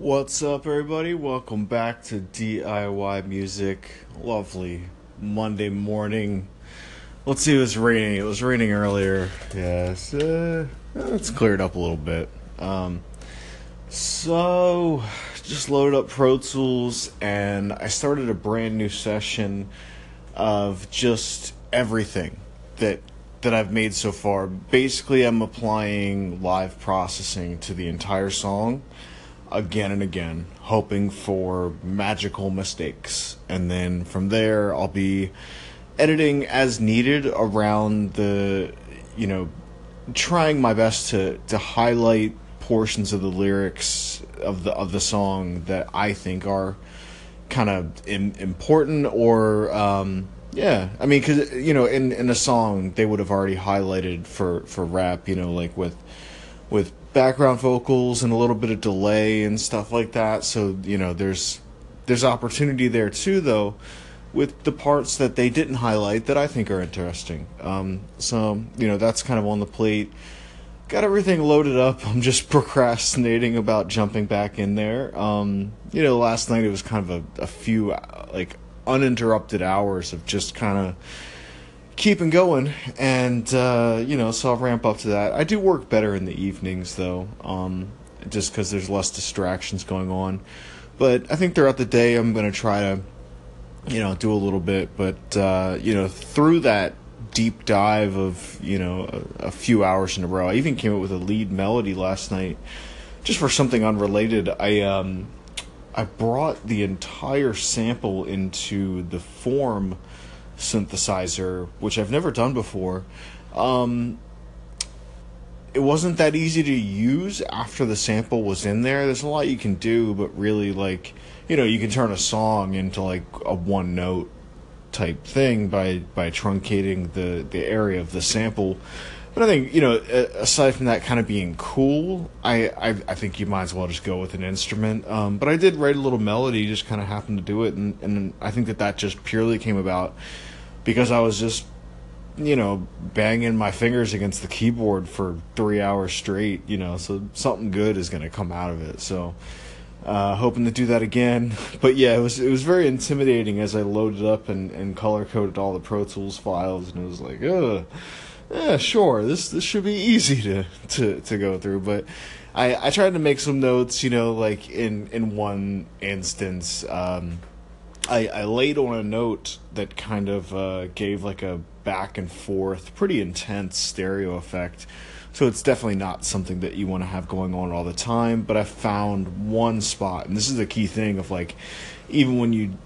What's up, everybody? Welcome back to DIY Music. Lovely Monday morning. Let's see, it was raining. It was raining earlier. Yes, uh, it's cleared up a little bit. Um, so, just loaded up Pro Tools and I started a brand new session of just everything that that I've made so far. Basically, I'm applying live processing to the entire song again and again, hoping for magical mistakes. And then from there, I'll be editing as needed around the, you know, trying my best to, to highlight portions of the lyrics of the of the song that I think are kind of Im- important or um, yeah, I mean, because you know, in in a song they would have already highlighted for for rap, you know, like with with background vocals and a little bit of delay and stuff like that. So you know, there's there's opportunity there too, though, with the parts that they didn't highlight that I think are interesting. Um, so you know, that's kind of on the plate. Got everything loaded up. I'm just procrastinating about jumping back in there. Um, you know, last night it was kind of a, a few like uninterrupted hours of just kind of keeping going and uh, you know so i'll ramp up to that. I do work better in the evenings though um, just because there's less distractions going on. But i think throughout the day i'm to try to you know do a little bit. But uh, you know through that deep dive of you know a, a, few hours in a row i even came up with a lead melody last night just for something unrelated. I um i brought the entire sample into the form synthesizer, which I've never done before. Um, it wasn't that easy to use after the sample was in there. There's a lot you can do, but really, like, you know, you can turn a song into like a one note type thing by by truncating the the area of the sample. But I think you know, aside from that kind of being cool, I I, I think you might as well just go with an instrument. Um, but I did write a little melody, just kind of happened to do it, and and I think that that just purely came about because I was just, you know, banging my fingers against the keyboard for three hours straight, you know, so something good is going to come out of it. So, uh, hoping to do that again. But yeah, it was it was very intimidating as I loaded up and, and color coded all the Pro Tools files, and it was like, ugh, yeah, sure, this this should be easy to to to go through. But I I tried to make some notes, you know, like in in one instance. Um, I, I laid on a note that kind of uh, gave like a back and forth, pretty intense stereo effect. So it's definitely not something that you want to have going on all the time. But I found one spot, and this is the key thing of like, even when you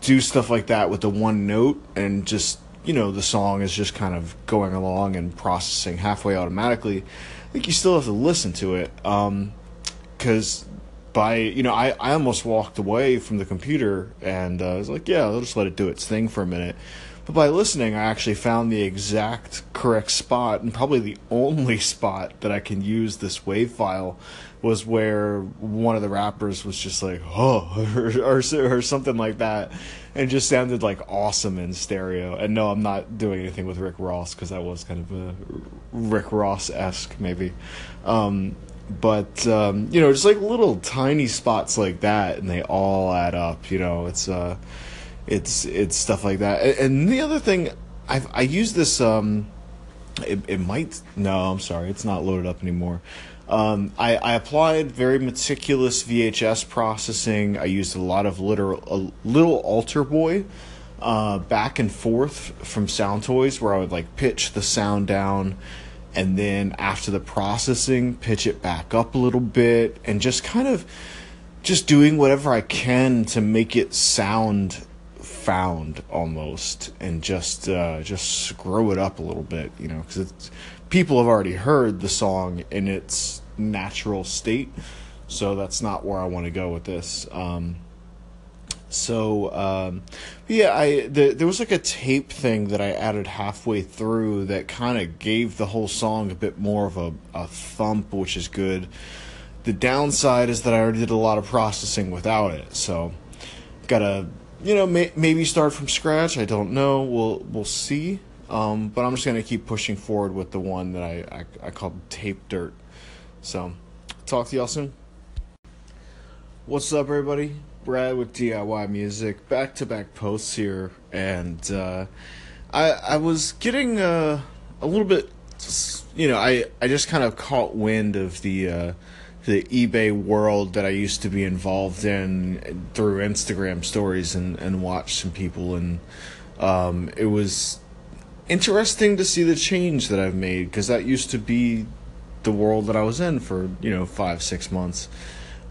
do stuff like that with the one note and just you know the song is just kind of going along and processing halfway automatically, I think you still have to listen to it. because um, by you know I, I almost walked away from the computer and uh, I was like yeah I'll just let it do its thing for a minute. But by listening I actually found the exact correct spot and probably the only spot that I can use this wave file was where one of the rappers was just like oh or, or, or something like that and just sounded like awesome in stereo. And no I'm not doing anything with Rick Ross because that was kind of a Rick Ross esque maybe. Um, but um, you know, just like little tiny spots like that, and they all add up. You know, it's uh, it's it's stuff like that. And, the other thing, I've I use this. Um, it it might no, I'm sorry, it's not loaded up anymore. Um, I, I applied very meticulous VHS processing. I used a lot of literal, little AlterBoy uh, back and forth from Sound Toys, where I would like pitch the sound down and then after the processing pitch it back up a little bit and just kind of just doing whatever I can to make it sound found almost and just uh, just screw it up a little bit you know because people have already heard the song in its natural state so that's not where I want to go with this. Um, so um, yeah, I the, there was like a tape thing that I added halfway through that kind of gave the whole song a bit more of a, a thump, which is good. The downside is that I already did a lot of processing without it, so gotta you know may, maybe start from scratch. I don't know. We'll we'll see. Um, but I'm just gonna keep pushing forward with the one that I I, I called tape dirt. So talk to y'all soon. What's up, everybody? Brad with DIY Music, back to back posts here, and uh, I I was getting uh, a little bit, you know, I I just kind of caught wind of the uh, the eBay world that I used to be involved in through Instagram stories and and watched some people, and um, it was interesting to see the change that I've made because that used to be the world that I was in for you know five six months.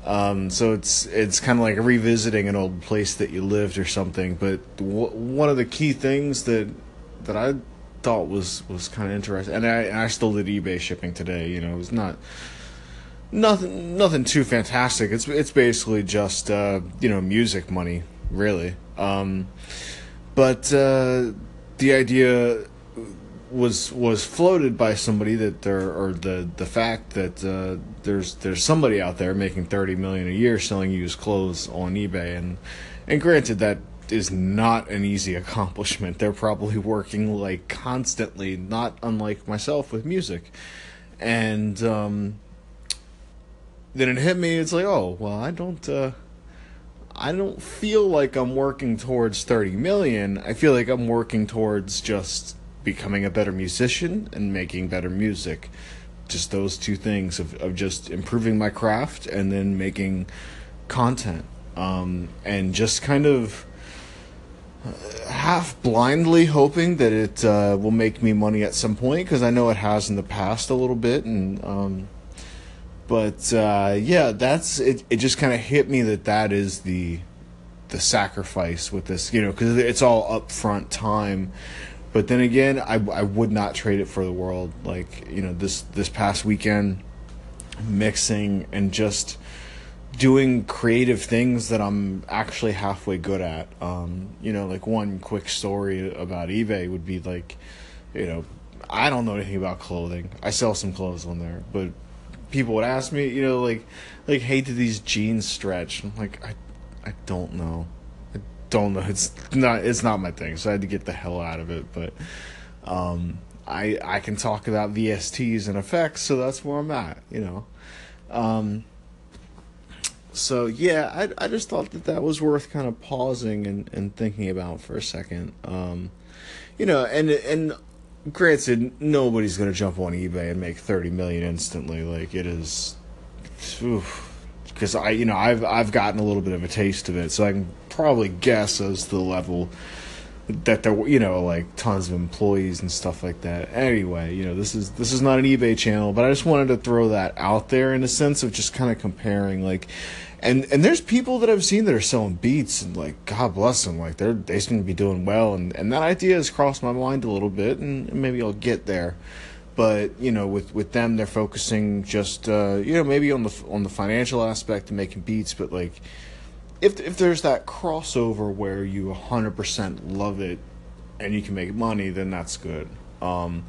Um, so it's it's kind of like revisiting an old place that you lived or something. But w- one of the key things that that I thought was was kind of interesting, and I and I still did eBay shipping today. You know, it was not nothing nothing too fantastic. It's it's basically just uh, you know music money, really. Um, but uh, the idea was was floated by somebody that there or the the fact that uh, there's there's somebody out there making 30 million a year selling used clothes on eBay. And and granted that is not an easy accomplishment. They're probably working like constantly not unlike myself with music. And um, then it hit me it's like oh well I don't uh, I don't feel like I'm working towards 30 million. I feel like I'm working towards just becoming a better musician and making better music. Just those two things of, of just improving my craft and then making content. Um, and just kind of uh, half blindly hoping that it uh, will make me money at some point because I know it has in the past a little bit. And um, but uh, yeah, that's it. It just kind of hit me that that is the the sacrifice with this, you know, because it's all upfront time but then again, I, I would not trade it for the world. Like you know, this this past weekend, mixing and just doing creative things that I'm actually halfway good at. Um, you know, like one quick story about eBay would be like, you know, I don't know anything about clothing. I sell some clothes on there, but people would ask me, you know, like, like, hey, do these jeans stretch? I'm like, I, I don't know don't know. It's not. It's not my thing. So I had to get the hell out of it. But um, I I can talk about VSTs and effects, so that's where I'm at. You know. Um, so yeah, I I just thought that that was worth kind of pausing and, and thinking about for a second. Um, you know, and and granted, nobody's gonna jump on eBay and make thirty million instantly. Like it is. Because I, you know, I've I've gotten a little bit of a taste of it, so I can probably guess as the level that there, were, you know, like tons of employees and stuff like that. Anyway, you know, this is this is not an eBay channel, but I just wanted to throw that out there in a sense of just kind of comparing, like, and and there's people that I've seen that are selling beats, and like, God bless them, like they're they seem to be doing well, and and that idea has crossed my mind a little bit, and maybe I'll get there but you know with with them they're focusing just uh, you know maybe on the on the financial aspect and making beats but like if if there's that crossover where you 100% love it and you can make money then that's good. Um,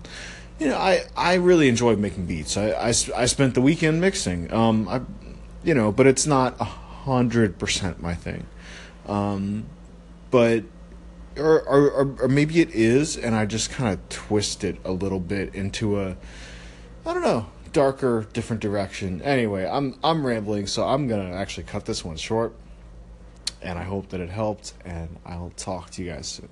you know I I really enjoy making beats. I I, I spent the weekend mixing. Um I you know but it's not hundred percent my thing. Um but or, or, or maybe it is, and I just kind of twist it a little bit into a, I don't know, darker, different direction. Anyway, I'm I'm rambling, so I'm gonna actually cut this one short, and I hope that it helped, and I'll talk to you guys soon.